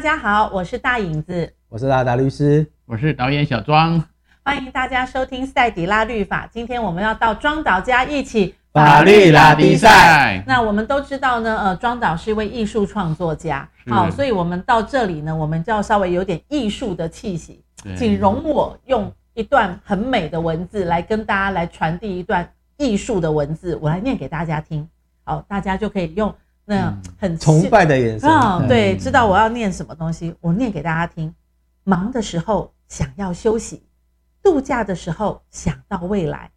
嗨，大家好，我是大影子，我是拉达律师，我是导演小庄，欢迎大家收听赛底拉律法。今天我们要到庄导家一起法律拉比赛。那我们都知道呢，呃，庄导是一位艺术创作家，好，所以我们到这里呢，我们就要稍微有点艺术的气息，请容我用一段很美的文字来跟大家来传递一段艺术的文字，我来念给大家听，好，大家就可以用。那很崇拜的眼神啊，对，知道我要念什么东西，我念给大家听。忙的时候想要休息，度假的时候想到未来，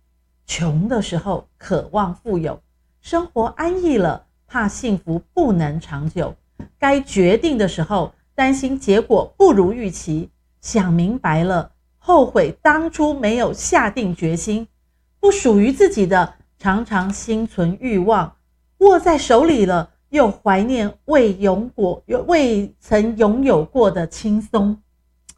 穷的时候渴望富有，生活安逸了怕幸福不能长久，该决定的时候担心结果不如预期，想明白了后悔当初没有下定决心，不属于自己的常常心存欲望，握在手里了。又怀念未拥过、有未曾拥有过的轻松。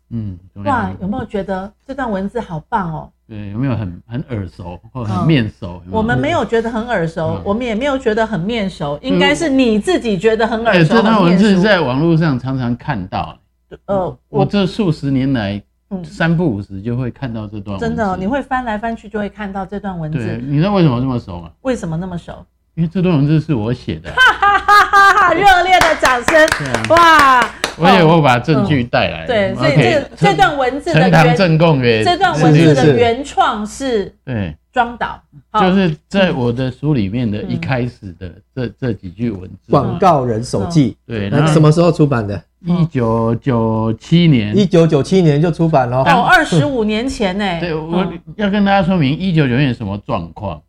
嗯，哇，有没有觉得这段文字好棒哦？对，有没有很很耳熟或很面熟？有有？我们没有觉得很耳熟，我们也没有觉得很面熟，应该是你自己觉得很耳熟。这段文字在网络上常常看到。呃，我这数十年来，嗯三不五时就会看到这段文字。真的，你会翻来翻去就会看到这段文字。对，你知道为什么这么熟吗？为什么那么熟？因为这段文字是我写的，哈哈哈哈！热烈的掌声，哇！我也我把证据带来，对，所以这这段文字的呈堂证供给这段文字的原创是，对，庄导，就是在我的书里面的一开始的这这几句文字，广告人手记，对，那什么时候出版的？一九九七年，一九九七年就出版了，哦，二十五年前呢？对，我要跟大家说明一九九七年什么状况。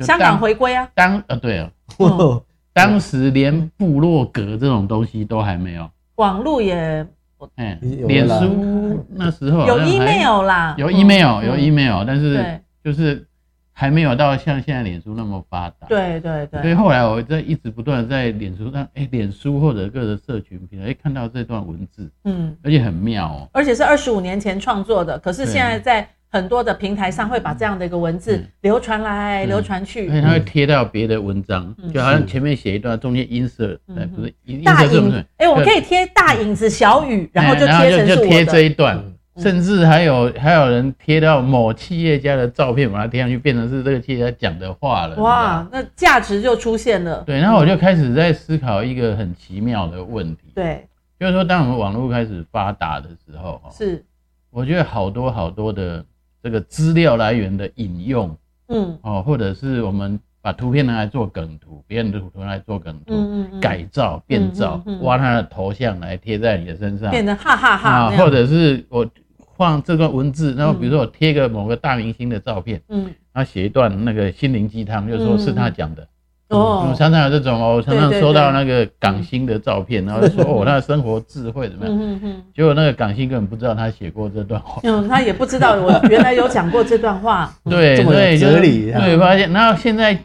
香港回归啊！当呃对啊，当时连部落格这种东西都还没有，网络也，哎，脸书那时候有 email 啦，有 email 有 email，但是就是还没有到像现在脸书那么发达。对对对。所以后来我在一直不断在脸书上，哎，脸书或者各个社群平台，哎，看到这段文字，嗯，而且很妙哦，而且是二十五年前创作的，可是现在在。很多的平台上会把这样的一个文字流传来流传去，而且它会贴到别的文章，就好像前面写一段，中间 insert，不是大影，哎，我可以贴大影子小雨，然后就贴成是我。贴这一段，甚至还有还有人贴到某企业家的照片，把它贴上去，变成是这个企业家讲的话了。哇，那价值就出现了。对，然后我就开始在思考一个很奇妙的问题。对，就是说，当我们网络开始发达的时候，是，我觉得好多好多的。这个资料来源的引用，嗯，哦，或者是我们把图片拿来做梗图，别人的图拿来做梗图，嗯嗯，改造、变造，挖他的头像来贴在你的身上，变得哈哈哈啊，或者是我放这段文字，然后比如说我贴个某个大明星的照片，嗯，然后写一段那个心灵鸡汤，就说是他讲的。哦，常常有这种哦，我常常收到那个港星的照片，然后说哦，他的生活智慧怎么样？嗯嗯，结果那个港星根本不知道他写过这段话，嗯，他也不知道我原来有讲过这段话。对对，哲理。对，发现，然后现在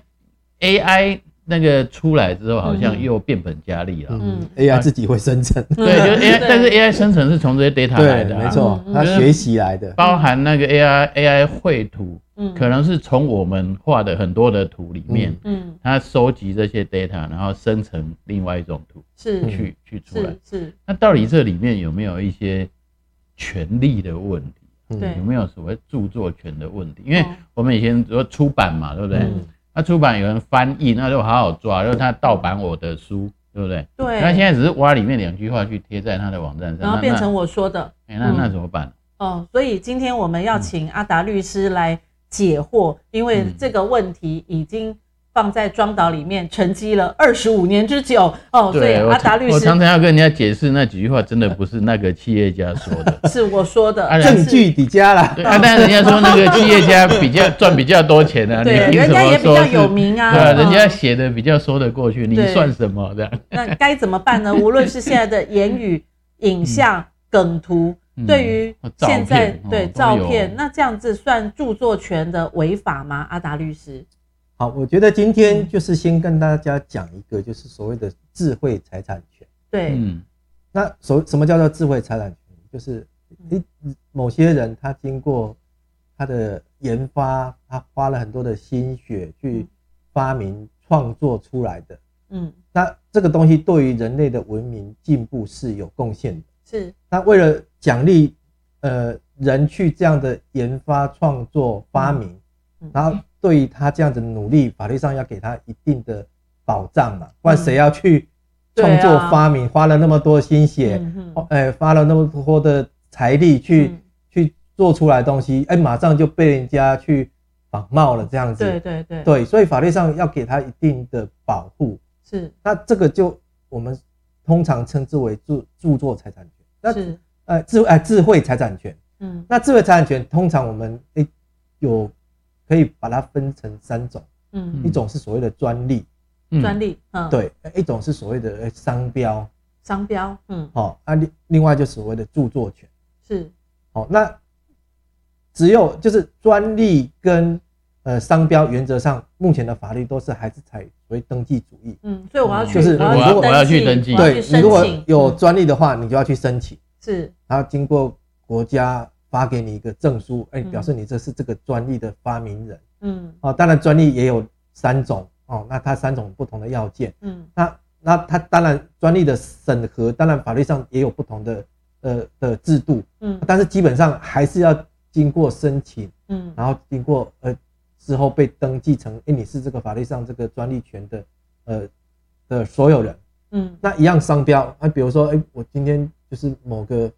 AI 那个出来之后，好像又变本加厉了。嗯，AI 自己会生成。对，就 AI，但是 AI 生成是从这些 data 来的，没错，它学习来的，包含那个 AI AI 绘图。可能是从我们画的很多的图里面，嗯，它收集这些 data，然后生成另外一种图，是去去出来，是。那到底这里面有没有一些权利的问题？对，有没有所谓著作权的问题？因为我们以前说出版嘛，对不对？那出版有人翻译，那就好好抓，就是他盗版我的书，对不对？对。那现在只是挖里面两句话去贴在他的网站上，然后变成我说的。哎，那那怎么办？哦，所以今天我们要请阿达律师来。解惑，因为这个问题已经放在庄岛里面沉积了二十五年之久哦，所以阿达律师，我常常要跟人家解释那几句话，真的不是那个企业家说的，是我说的，证据抵加了。对啊，但是人家说那个企业家比较 赚比较多钱啊，对，人家也比较有名啊，对啊，人家写的比较说得过去，你算什么的？那该怎么办呢？无论是现在的言语、影像、梗图。对于现在对照片，那这样子算著作权的违法吗？阿达律师，好，我觉得今天就是先跟大家讲一个，就是所谓的智慧财产权。对，嗯，那所什么叫做智慧财产权？就是你某些人他经过他的研发，他花了很多的心血去发明创作出来的，嗯，那这个东西对于人类的文明进步是有贡献的。是。那为了奖励呃人去这样的研发、创作、发明，嗯、然后对于他这样子努力，法律上要给他一定的保障嘛，不然谁要去创作发明，花了那么多心血，哎、嗯，花了那么多的财力去、嗯、去做出来的东西，哎，马上就被人家去仿冒了这样子。对对对。对，所以法律上要给他一定的保护。是。那这个就我们通常称之为著著作财产权。那是。呃，智哎智慧财产权。嗯。那智慧财产权通常我们哎有可以把它分成三种。嗯。一种是所谓的专利。专利。嗯。对，一种是所谓的商标。商标。嗯。好，啊另另外就所谓的著作权。是。好，那。只有就是专利跟呃商标，原则上目前的法律都是还是采所谓登记主义。嗯，所以我要去，就是我要我要去登记。对，你如果有专利的话，你就要去申请。是，然后经过国家发给你一个证书，哎，表示你这是这个专利的发明人。嗯，哦，当然专利也有三种哦，那它三种不同的要件。嗯，那那它当然专利的审核，当然法律上也有不同的呃的制度。嗯，但是基本上还是要。经过申请，嗯，然后经过呃之后被登记成，哎，你是这个法律上这个专利权的，呃的所有人，嗯，那一样商标，啊，比如说，哎，我今天就是某个，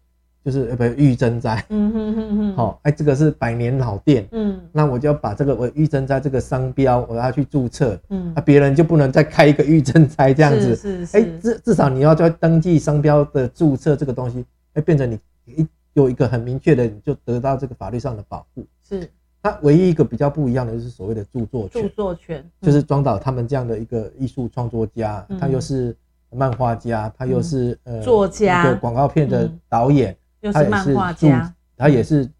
就是呃不玉珍斋，嗯哼哼哼，好，哎，这个是百年老店，嗯，那我就要把这个我玉珍斋这个商标我要去注册，嗯，啊，别人就不能再开一个玉珍斋这样子，是是，哎，至至少你要在登记商标的注册这个东西，哎，变成你一。有一个很明确的，你就得到这个法律上的保护。是，它唯一一个比较不一样的就是所谓的著作权。著作权、嗯、就是庄导他们这样的一个艺术创作家，嗯、他又是漫画家，他又是、嗯、呃作家，一个广告片的导演，嗯、他也是漫画家，他也是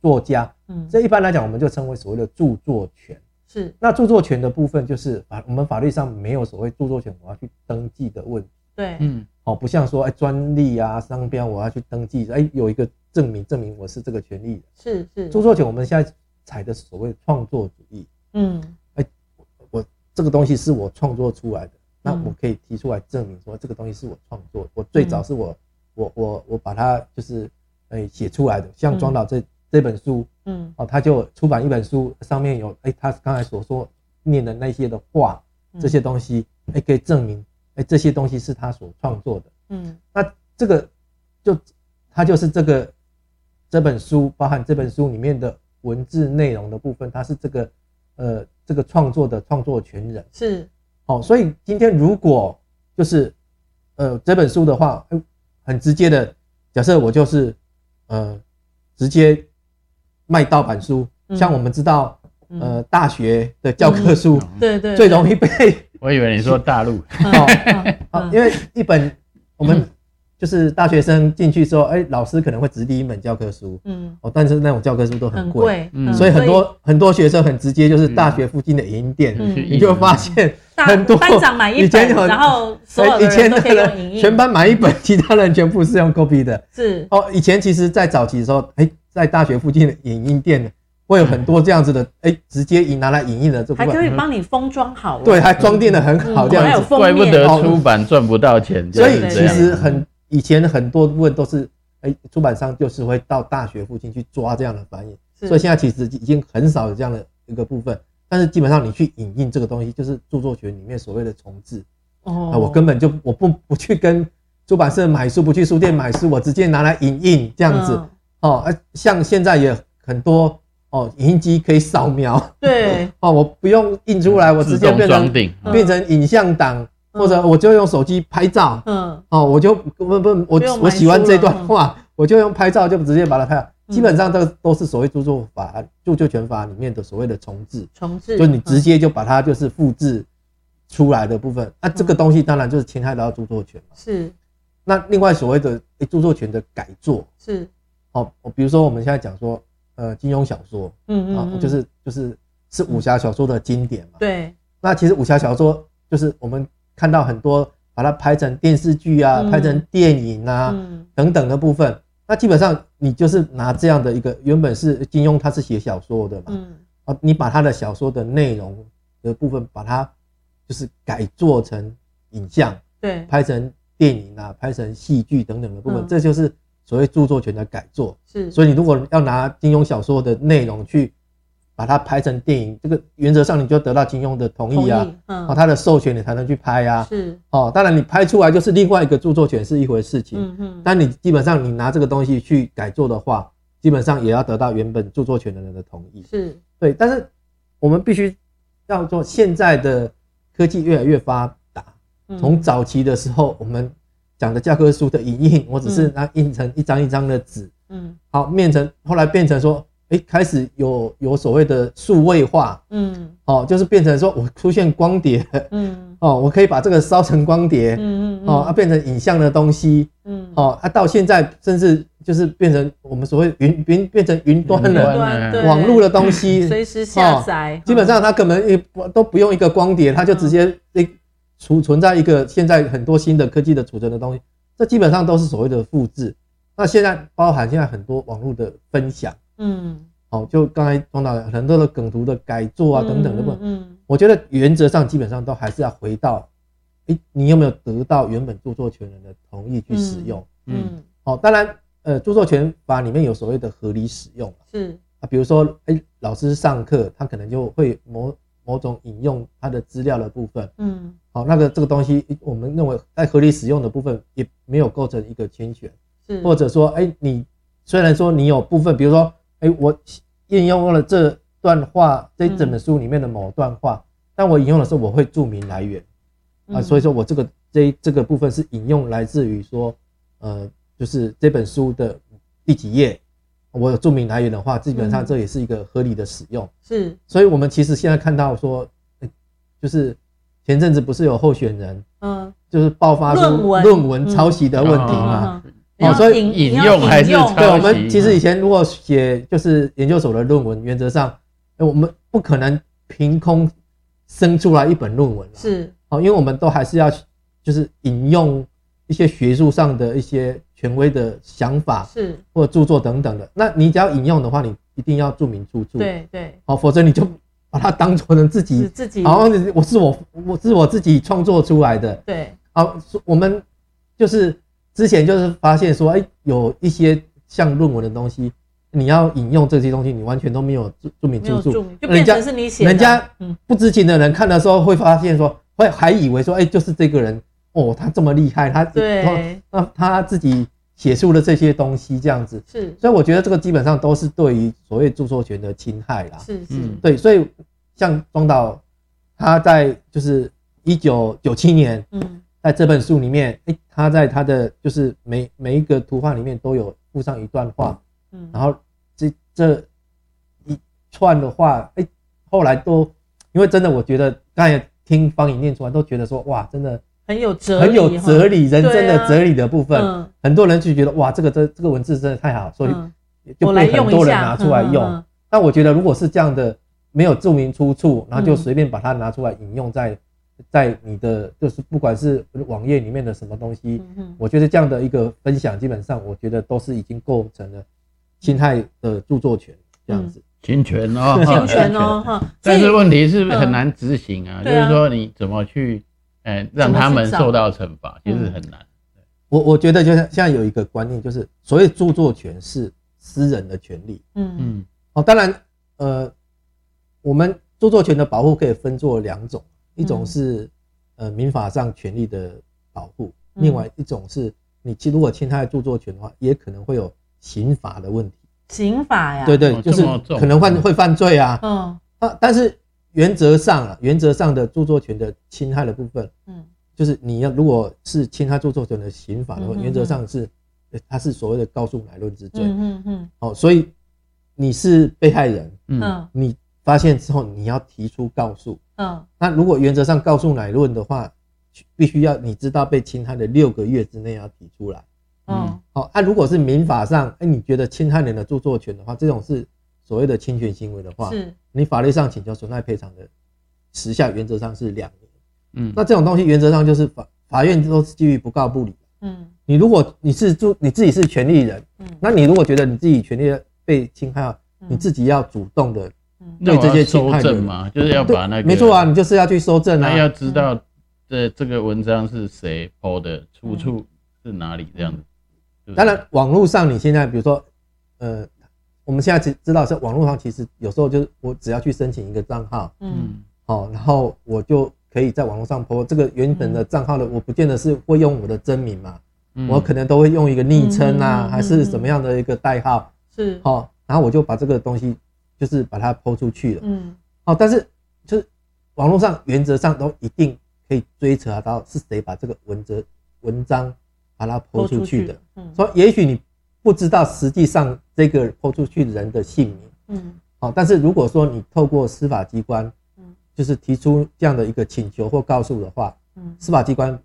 作家。嗯，这一般来讲，我们就称为所谓的著作权。是，那著作权的部分就是法，我们法律上没有所谓著作权我要去登记的问题。对，嗯。哦，不像说哎，专利啊、商标，我要去登记，哎，有一个证明，证明我是这个权利的。是是。著作权我们现在采的所谓创作主义。嗯。哎，我这个东西是我创作出来的，那我可以提出来证明说这个东西是我创作，我最早是我我我我把它就是哎写出来的。像庄导这这本书，嗯，哦，他就出版一本书，上面有哎他刚才所说念的那些的话，这些东西哎可以证明。哎，这些东西是他所创作的，嗯，那这个就他就是这个这本书包含这本书里面的文字内容的部分，他是这个呃这个创作的创作权人是，哦，所以今天如果就是呃这本书的话，很直接的假设我就是呃直接卖盗版书，像我们知道呃大学的教科书，对对，最容易被。我以为你说大陆。哦，因为一本我们就是大学生进去之后，哎，老师可能会直第一本教科书，嗯，哦，但是那种教科书都很贵，嗯，所以很多很多学生很直接，就是大学附近的影音店，嗯。你就发现 很多班长买一本，然后所有的人都可以用影音，全班买一本，其他人全部是用 copy 的，是。哦，以前其实，在早期的时候，哎，在大学附近的影音店。会有很多这样子的，哎，直接以拿来影印的这还可以帮你封装好，对，还装订的很好，这样子，怪不得出版赚不到钱。所以其实很以前很多部分都是，哎，出版商就是会到大学附近去抓这样的翻译，所以现在其实已经很少有这样的一个部分。但是基本上你去影印这个东西，就是著作权里面所谓的重置。哦，我根本就我不不去跟出版社买书，不去书店买书，我直接拿来影印这样子。哦，像现在也很多。哦，影印机可以扫描，对，哦，我不用印出来，我直接变成变成影像档，或者我就用手机拍照，嗯，哦，我就不不，我我喜欢这段话，我就用拍照就直接把它拍。基本上这个都是所谓著作法、著作权法里面的所谓的重置，重置，就你直接就把它就是复制出来的部分，那这个东西当然就是侵害到著作权嘛。是，那另外所谓的著作权的改作。是，哦，比如说我们现在讲说。呃，金庸小说，嗯嗯，啊，就是就是是武侠小说的经典嘛。对。那其实武侠小说就是我们看到很多把它拍成电视剧啊，拍成电影啊等等的部分。那基本上你就是拿这样的一个原本是金庸他是写小说的嘛，嗯，啊，你把他的小说的内容的部分把它就是改做成影像，对，拍成电影啊，拍成戏剧等等的部分，这就是所谓著作权的改作。是，所以你如果要拿金庸小说的内容去把它拍成电影，这个原则上你就得到金庸的同意啊，嗯，哦他的授权你才能去拍啊。是，哦，当然你拍出来就是另外一个著作权是一回事情，嗯嗯，但你基本上你拿这个东西去改做的话，基本上也要得到原本著作权的人的同意。是，对，但是我们必须要做现在的科技越来越发达，从早期的时候我们讲的教科书的影印，我只是拿印成一张一张的纸，嗯，好，变成后来变成说。哎，开始有有所谓的数位化，嗯，哦，就是变成说我出现光碟，嗯，哦，我可以把这个烧成光碟，嗯嗯，哦，啊，变成影像的东西，嗯，哦，啊，到现在甚至就是变成我们所谓云云变成云端的网络的东西，随时下载，基本上它根本也不都不用一个光碟，它就直接诶储存在一个现在很多新的科技的储存的东西，这基本上都是所谓的复制。那现在包含现在很多网络的分享。嗯，好，就刚才讲到很多的梗图的改作啊，等等的部分，嗯，我觉得原则上基本上都还是要回到，诶，你有没有得到原本著作权人的同意去使用？嗯，好，当然，呃，著作权法里面有所谓的合理使用，是。啊，比如说，诶，老师上课他可能就会某某种引用他的资料的部分，嗯，好，那个这个东西我们认为在合理使用的部分也没有构成一个侵权，是，或者说，诶，你虽然说你有部分，比如说。哎、欸，我引用了这段话，这整本书里面的某段话，嗯、但我引用的时候，我会注明来源。啊，所以说我这个这这个部分是引用来自于说，呃，就是这本书的第几页，我有注明来源的话，基本上这也是一个合理的使用。是，所以我们其实现在看到说，就是前阵子不是有候选人，嗯，就是爆发出论文。抄袭的问题嘛。哦，所以引用还是对，我们其实以前如果写就是研究所的论文，原则上，我们不可能凭空生出来一本论文。是，哦，因为我们都还是要就是引用一些学术上的一些权威的想法，是或者著作等等的。那你只要引用的话，你一定要注明出处。对对。哦，否则你就把它当做成自己自己，好像我是我我是我自己创作出来的。对。好，我们就是。之前就是发现说，哎，有一些像论文的东西，你要引用这些东西，你完全都没有注注明出处，就变成是你写的。人家不知情的人看的时候会发现说，会还以为说，哎，就是这个人哦，他这么厉害，他对，那他自己写出了这些东西这样子。是，所以我觉得这个基本上都是对于所谓著作权的侵害啦。是是，对，所以像庄导他在就是一九九七年，嗯。在这本书里面，哎，他在他的就是每每一个图画里面都有附上一段话，嗯，然后这这一串的话，哎，后来都因为真的，我觉得刚才听方颖念出来，都觉得说哇，真的很有哲理，很有哲理，人生的哲理的部分，很多人就觉得哇，这个这这个文字真的太好，所以就被很多人拿出来用。但我觉得如果是这样的，没有注明出处，然后就随便把它拿出来引用在。在你的就是不管是网页里面的什么东西，我觉得这样的一个分享，基本上我觉得都是已经构成了侵害的著作权这样子，侵权哦，侵权哦 哈。但是问题是很难执行啊，就是说你怎么去，哎，让他们受到惩罚，其实很难。我我觉得就像现在有一个观念，就是所谓著作权是私人的权利，嗯。嗯，哦，当然，呃，我们著作权的保护可以分作两种。一种是呃民法上权利的保护，另外一种是你其如果侵害著作权的话，也可能会有刑法的问题。刑法呀？对对，就是可能犯会犯罪啊。嗯啊，但是原则上啊，原则上的著作权的侵害的部分，嗯，就是你要如果是侵害著作权的刑法的话，原则上是它是所谓的告诉乃论之罪。嗯嗯。哦，所以你是被害人，嗯，你发现之后你要提出告诉。嗯，那如果原则上告诉乃论的话，必须要你知道被侵害的六个月之内要提出来。嗯，好，那如果是民法上，哎，你觉得侵害人的著作权的话，这种是所谓的侵权行为的话，是，你法律上请求损害赔偿的时效原则上是两年。嗯，那这种东西原则上就是法法院都是基于不告不理。嗯，你如果你是住你自己是权利人，嗯，那你如果觉得你自己权利被侵害，你自己要主动的。对这些侵害的嘛，就是要把那个没错啊，你就是要去搜证啊，要知道这这个文章是谁 po 的，出处是哪里这样子。当然，网络上你现在比如说，呃，我们现在知知道是网络上，其实有时候就是我只要去申请一个账号，嗯，好，然后我就可以在网络上 po 这个原本的账号的，我不见得是会用我的真名嘛，我可能都会用一个昵称啊，还是什么样的一个代号，是，好，然后我就把这个东西就是把它 po 出去了，嗯，好，但是就是网络上原则上都一定可以追查到是谁把这个文则文章。把它抛出去的，嗯，说也许你不知道实际上这个抛出去的人的姓名，嗯，好，但是如果说你透过司法机关，嗯，就是提出这样的一个请求或告诉的话，嗯，司法机关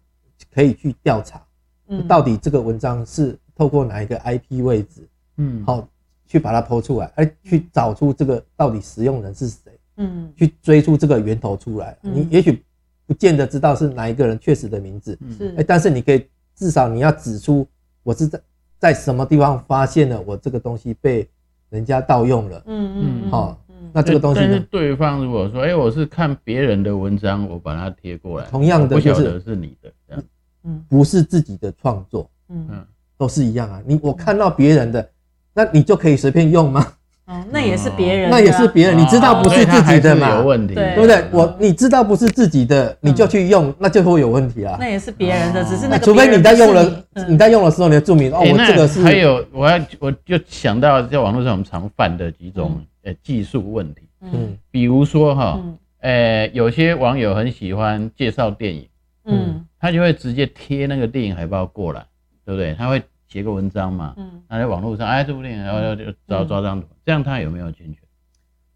可以去调查，嗯，到底这个文章是透过哪一个 IP 位置，嗯，好，去把它剖出来，而去找出这个到底使用人是谁，嗯，去追出这个源头出来，你也许不见得知道是哪一个人确实的名字，是，哎，但是你可以。至少你要指出我是在在什么地方发现了我这个东西被人家盗用了，嗯嗯，好，那这个东西呢？但是对方如果说，哎，我是看别人的文章，我把它贴过来，同样的就是不晓得是你的，这样，嗯，不是自己的创作，嗯。嗯，都是一样啊。你我看到别人的，那你就可以随便用吗？哦，那也是别人，那也是别人，你知道不是自己的嘛？有问题，对不对？我你知道不是自己的，你就去用，那就会有问题啊。那也是别人的，只是那除非你在用了，你在用的时候你要注明哦，我这个是。还有，我要我就想到在网络上我们常犯的几种呃技术问题，嗯，比如说哈，呃，有些网友很喜欢介绍电影，嗯，他就会直接贴那个电影海报过来，对不对？他会。写个文章嘛，嗯，那在网络上，哎，这部电影，然后就找抓张图，这样他有没有侵权？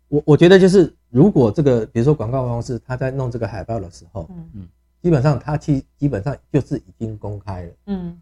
我我觉得就是，如果这个，比如说广告公司他在弄这个海报的时候，嗯。嗯，基本上他其基本上就是已经公开了，嗯，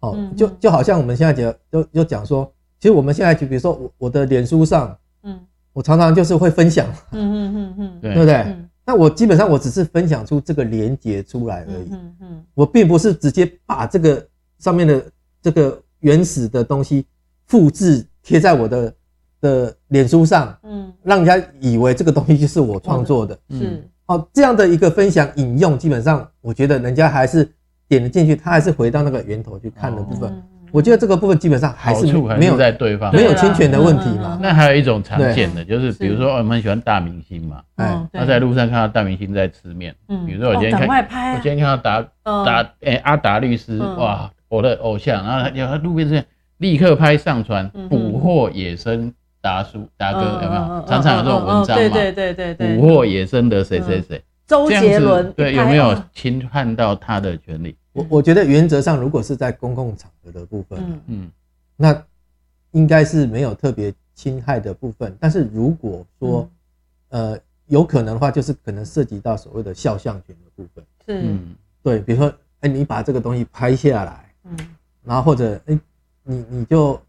哦，就就好像我们现在讲，就就讲说，其实我们现在就比如说我我的脸书上，嗯，我常常就是会分享，嗯嗯嗯嗯，对。不对？那我基本上我只是分享出这个连接出来而已，嗯嗯，我并不是直接把这个上面的。这个原始的东西复制贴在我的的脸书上，嗯，让人家以为这个东西就是我创作的，是。哦，这样的一个分享引用，基本上我觉得人家还是点了进去，他还是回到那个源头去看的部分。我觉得这个部分基本上还是没有在对方。没有侵权的问题嘛。那还有一种常见的就是，比如说我们很喜欢大明星嘛，哎，他在路上看到大明星在吃面，嗯，比如说我今天看，我今天看到达达哎阿达律师哇。我的偶像，然后有他路边这样立刻拍上传，捕获野生达叔达哥有没有？常常有这种文章嘛？对对对对对，捕获野生的谁谁谁，周杰伦，对，有没有侵犯到他的权利？我我觉得原则上，如果是在公共场合的部分，嗯，那应该是没有特别侵害的部分。但是如果说呃有可能的话，就是可能涉及到所谓的肖像权的部分，是，对，比如说，哎，你把这个东西拍下来。嗯，然后或者哎，你你就，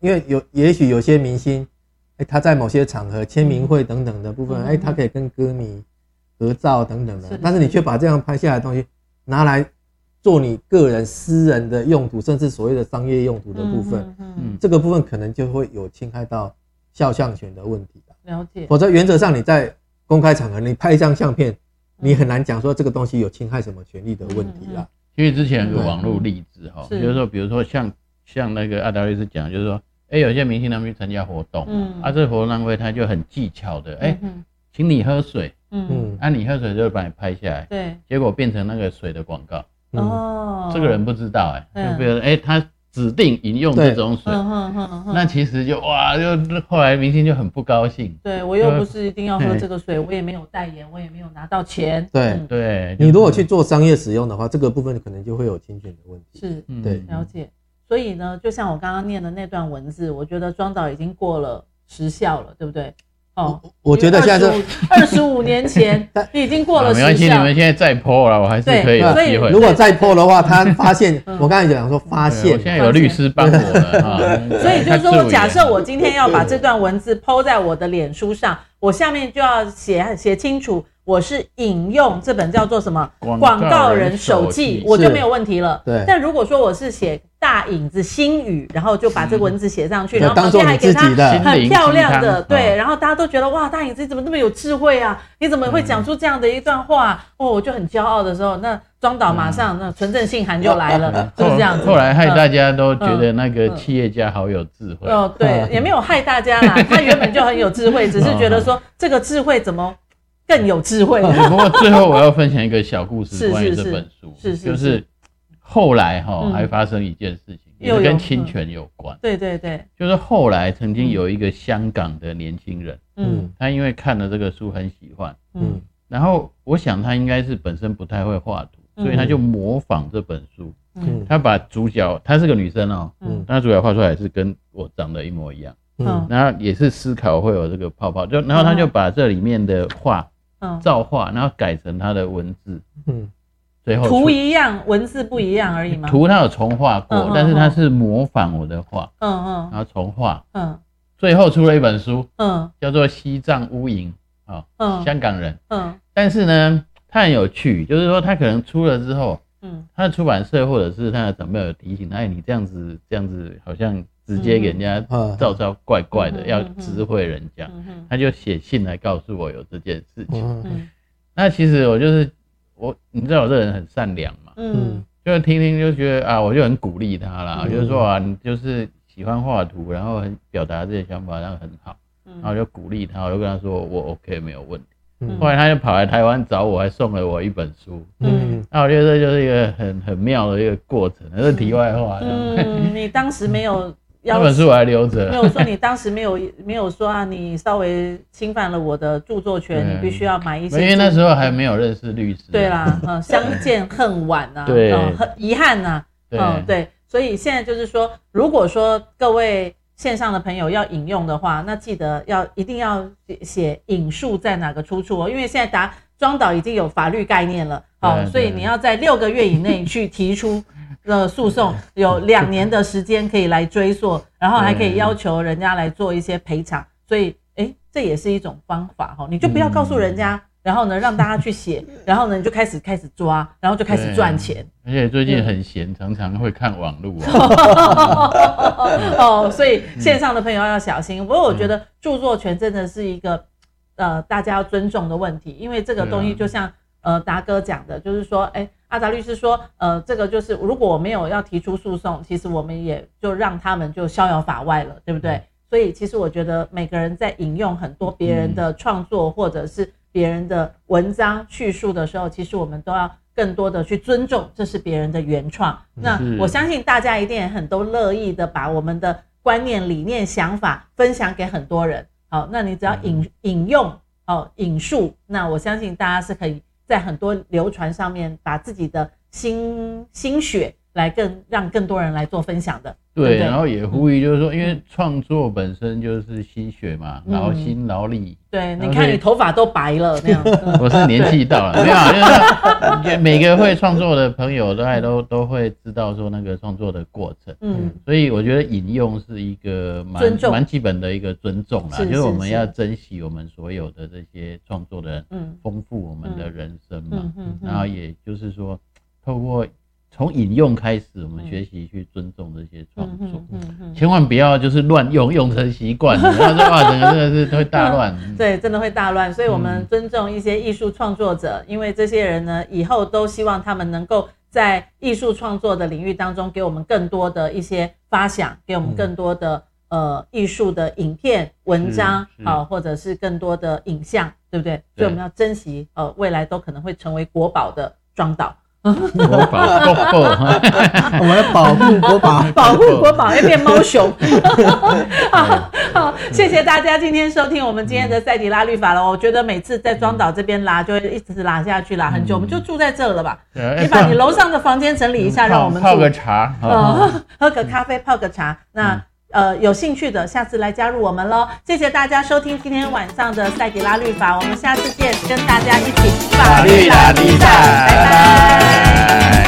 因为有也许有些明星，哎，他在某些场合签名会等等的部分，哎，他可以跟歌迷合照等等的，但是你却把这样拍下来的东西拿来做你个人私人的用途，甚至所谓的商业用途的部分，嗯，这个部分可能就会有侵害到肖像权的问题。了解。否则原则上你在公开场合你拍一张相片，你很难讲说这个东西有侵害什么权利的问题啦。因为之前有个网络例子哈，就是说，比如说像像那个阿达律师讲，就是说，哎，有些明星他们去参加活动，嗯，啊，这个活动单位他就很技巧的，哎，请你喝水，嗯，啊，你喝水就把你拍下来，对，结果变成那个水的广告，哦，这个人不知道，哎，就比如哎他。指定饮用这种水，那其实就哇，就后来明星就很不高兴。对，我又不是一定要喝这个水，我也没有代言，我也没有拿到钱。对对，你如果去做商业使用的话，这个部分可能就会有侵权的问题。是，对，了解。所以呢，就像我刚刚念的那段文字，我觉得庄导已经过了时效了，对不对？哦，我觉得现在是二十五年前，你已经过了时效。没关系，你们现在再 po 了，我还是可以有机会。如果再 po 的话，他发现我刚才讲说发现，我现在有律师帮我了。所以就是说，假设我今天要把这段文字 po 在我的脸书上，我下面就要写写清楚我是引用这本叫做什么广告人手记，我就没有问题了。对。但如果说我是写大影子心语，然后就把这个文字写上去，然后旁边还给他很漂亮的，对，然后大家都觉得哇，大影子怎么那么有智慧啊？你怎么会讲出这样的一段话？哦，我就很骄傲的时候，那庄导马上那纯正信函就来了，就是这样子。后来害大家都觉得那个企业家好有智慧。哦，对，也没有害大家啦，他原本就很有智慧，只是觉得说这个智慧怎么更有智慧？不过最后我要分享一个小故事，关于这本书，是是就是。后来哈还发生一件事情，也是跟侵权有关。对对对，就是后来曾经有一个香港的年轻人，嗯，他因为看了这个书很喜欢，嗯，然后我想他应该是本身不太会画图，所以他就模仿这本书，嗯，他把主角，她是个女生哦，嗯，但主角画出来是跟我长得一模一样，嗯，然后也是思考会有这个泡泡，就然后他就把这里面的画，嗯，照画，然后改成他的文字，嗯。最后图一样，文字不一样而已吗？图他有重画过，但是他是模仿我的画，嗯嗯，然后重画，嗯，最后出了一本书，嗯，叫做《西藏乌营》啊，嗯，香港人，嗯，但是呢，他很有趣，就是说他可能出了之后，嗯，他的出版社或者是他的长辈有提醒他，哎，你这样子这样子好像直接给人家照照怪怪的，要知会人家，他就写信来告诉我有这件事情，嗯，那其实我就是。我你知道我这人很善良嘛，嗯，就是听听就觉得啊，我就很鼓励他啦，就是说啊，你就是喜欢画图，然后很表达这些想法，然后很好，然后就鼓励他，我就跟他说我 OK 没有问题。后来他就跑来台湾找我，还送了我一本书，嗯，那我觉得这就是一个很很妙的一个过程，这是题外话。嗯，你当时没有。那本书我还留着。没有说你当时没有没有说啊，你稍微侵犯了我的著作权，你必须要买一些。因为那时候还没有认识律师。对啦，嗯，相见恨晚呐，对，很遗憾呐，嗯，对，所以现在就是说，如果说各位线上的朋友要引用的话，那记得要一定要写引述在哪个出处哦，因为现在答庄导已经有法律概念了，好，所以你要在六个月以内去提出。的诉讼 有两年的时间可以来追溯，然后还可以要求人家来做一些赔偿，所以诶，这也是一种方法哈。你就不要告诉人家，然后呢让大家去写，然后呢你就开始开始抓，然后就开始赚钱。而且最近很闲，常常会看网络 哦，所以线上的朋友要小心。不过我觉得著作权真的是一个呃大家要尊重的问题，因为这个东西就像呃达哥讲的，就是说诶。阿达律师说：“呃，这个就是如果我没有要提出诉讼，其实我们也就让他们就逍遥法外了，对不对？所以其实我觉得每个人在引用很多别人的创作或者是别人的文章叙述的时候，其实我们都要更多的去尊重，这是别人的原创。那我相信大家一定也很都乐意的把我们的观念、理念、想法分享给很多人。好，那你只要引引用哦引述，那我相信大家是可以。”在很多流传上面，把自己的心心血来更让更多人来做分享的。对，然后也呼吁，就是说，因为创作本身就是心血嘛，劳心劳力。对，你看你头发都白了那样。我是年纪到了，没有，因为每个会创作的朋友都还都都会知道说那个创作的过程。嗯，所以我觉得引用是一个蛮蛮基本的一个尊重啦，就是我们要珍惜我们所有的这些创作的人，嗯，丰富我们的人生嘛。嗯，然后也就是说，透过。从引用开始，我们学习去尊重这些创作，千万不要就是乱用，用成习惯了，然后说哇，整个真的是会大乱。对，真的会大乱。所以，我们尊重一些艺术创作者，因为这些人呢，以后都希望他们能够在艺术创作的领域当中，给我们更多的一些发想，给我们更多的呃艺术的影片、文章啊，或者是更多的影像，对不对？所以，我们要珍惜呃，未来都可能会成为国宝的庄导。国宝，我们要保护国宝，保护国宝要变猫熊。好，好，谢谢大家今天收听我们今天的赛迪拉律法了。我觉得每次在庄导这边拉，就会一直拉下去，拉很久，我们就住在这了吧？你把你楼上的房间整理一下，让我们泡个茶，喝个咖啡，泡个茶。那。呃，有兴趣的，下次来加入我们喽！谢谢大家收听今天晚上的赛迪拉律法，我们下次见，跟大家一起法律拉力赛，拜拜。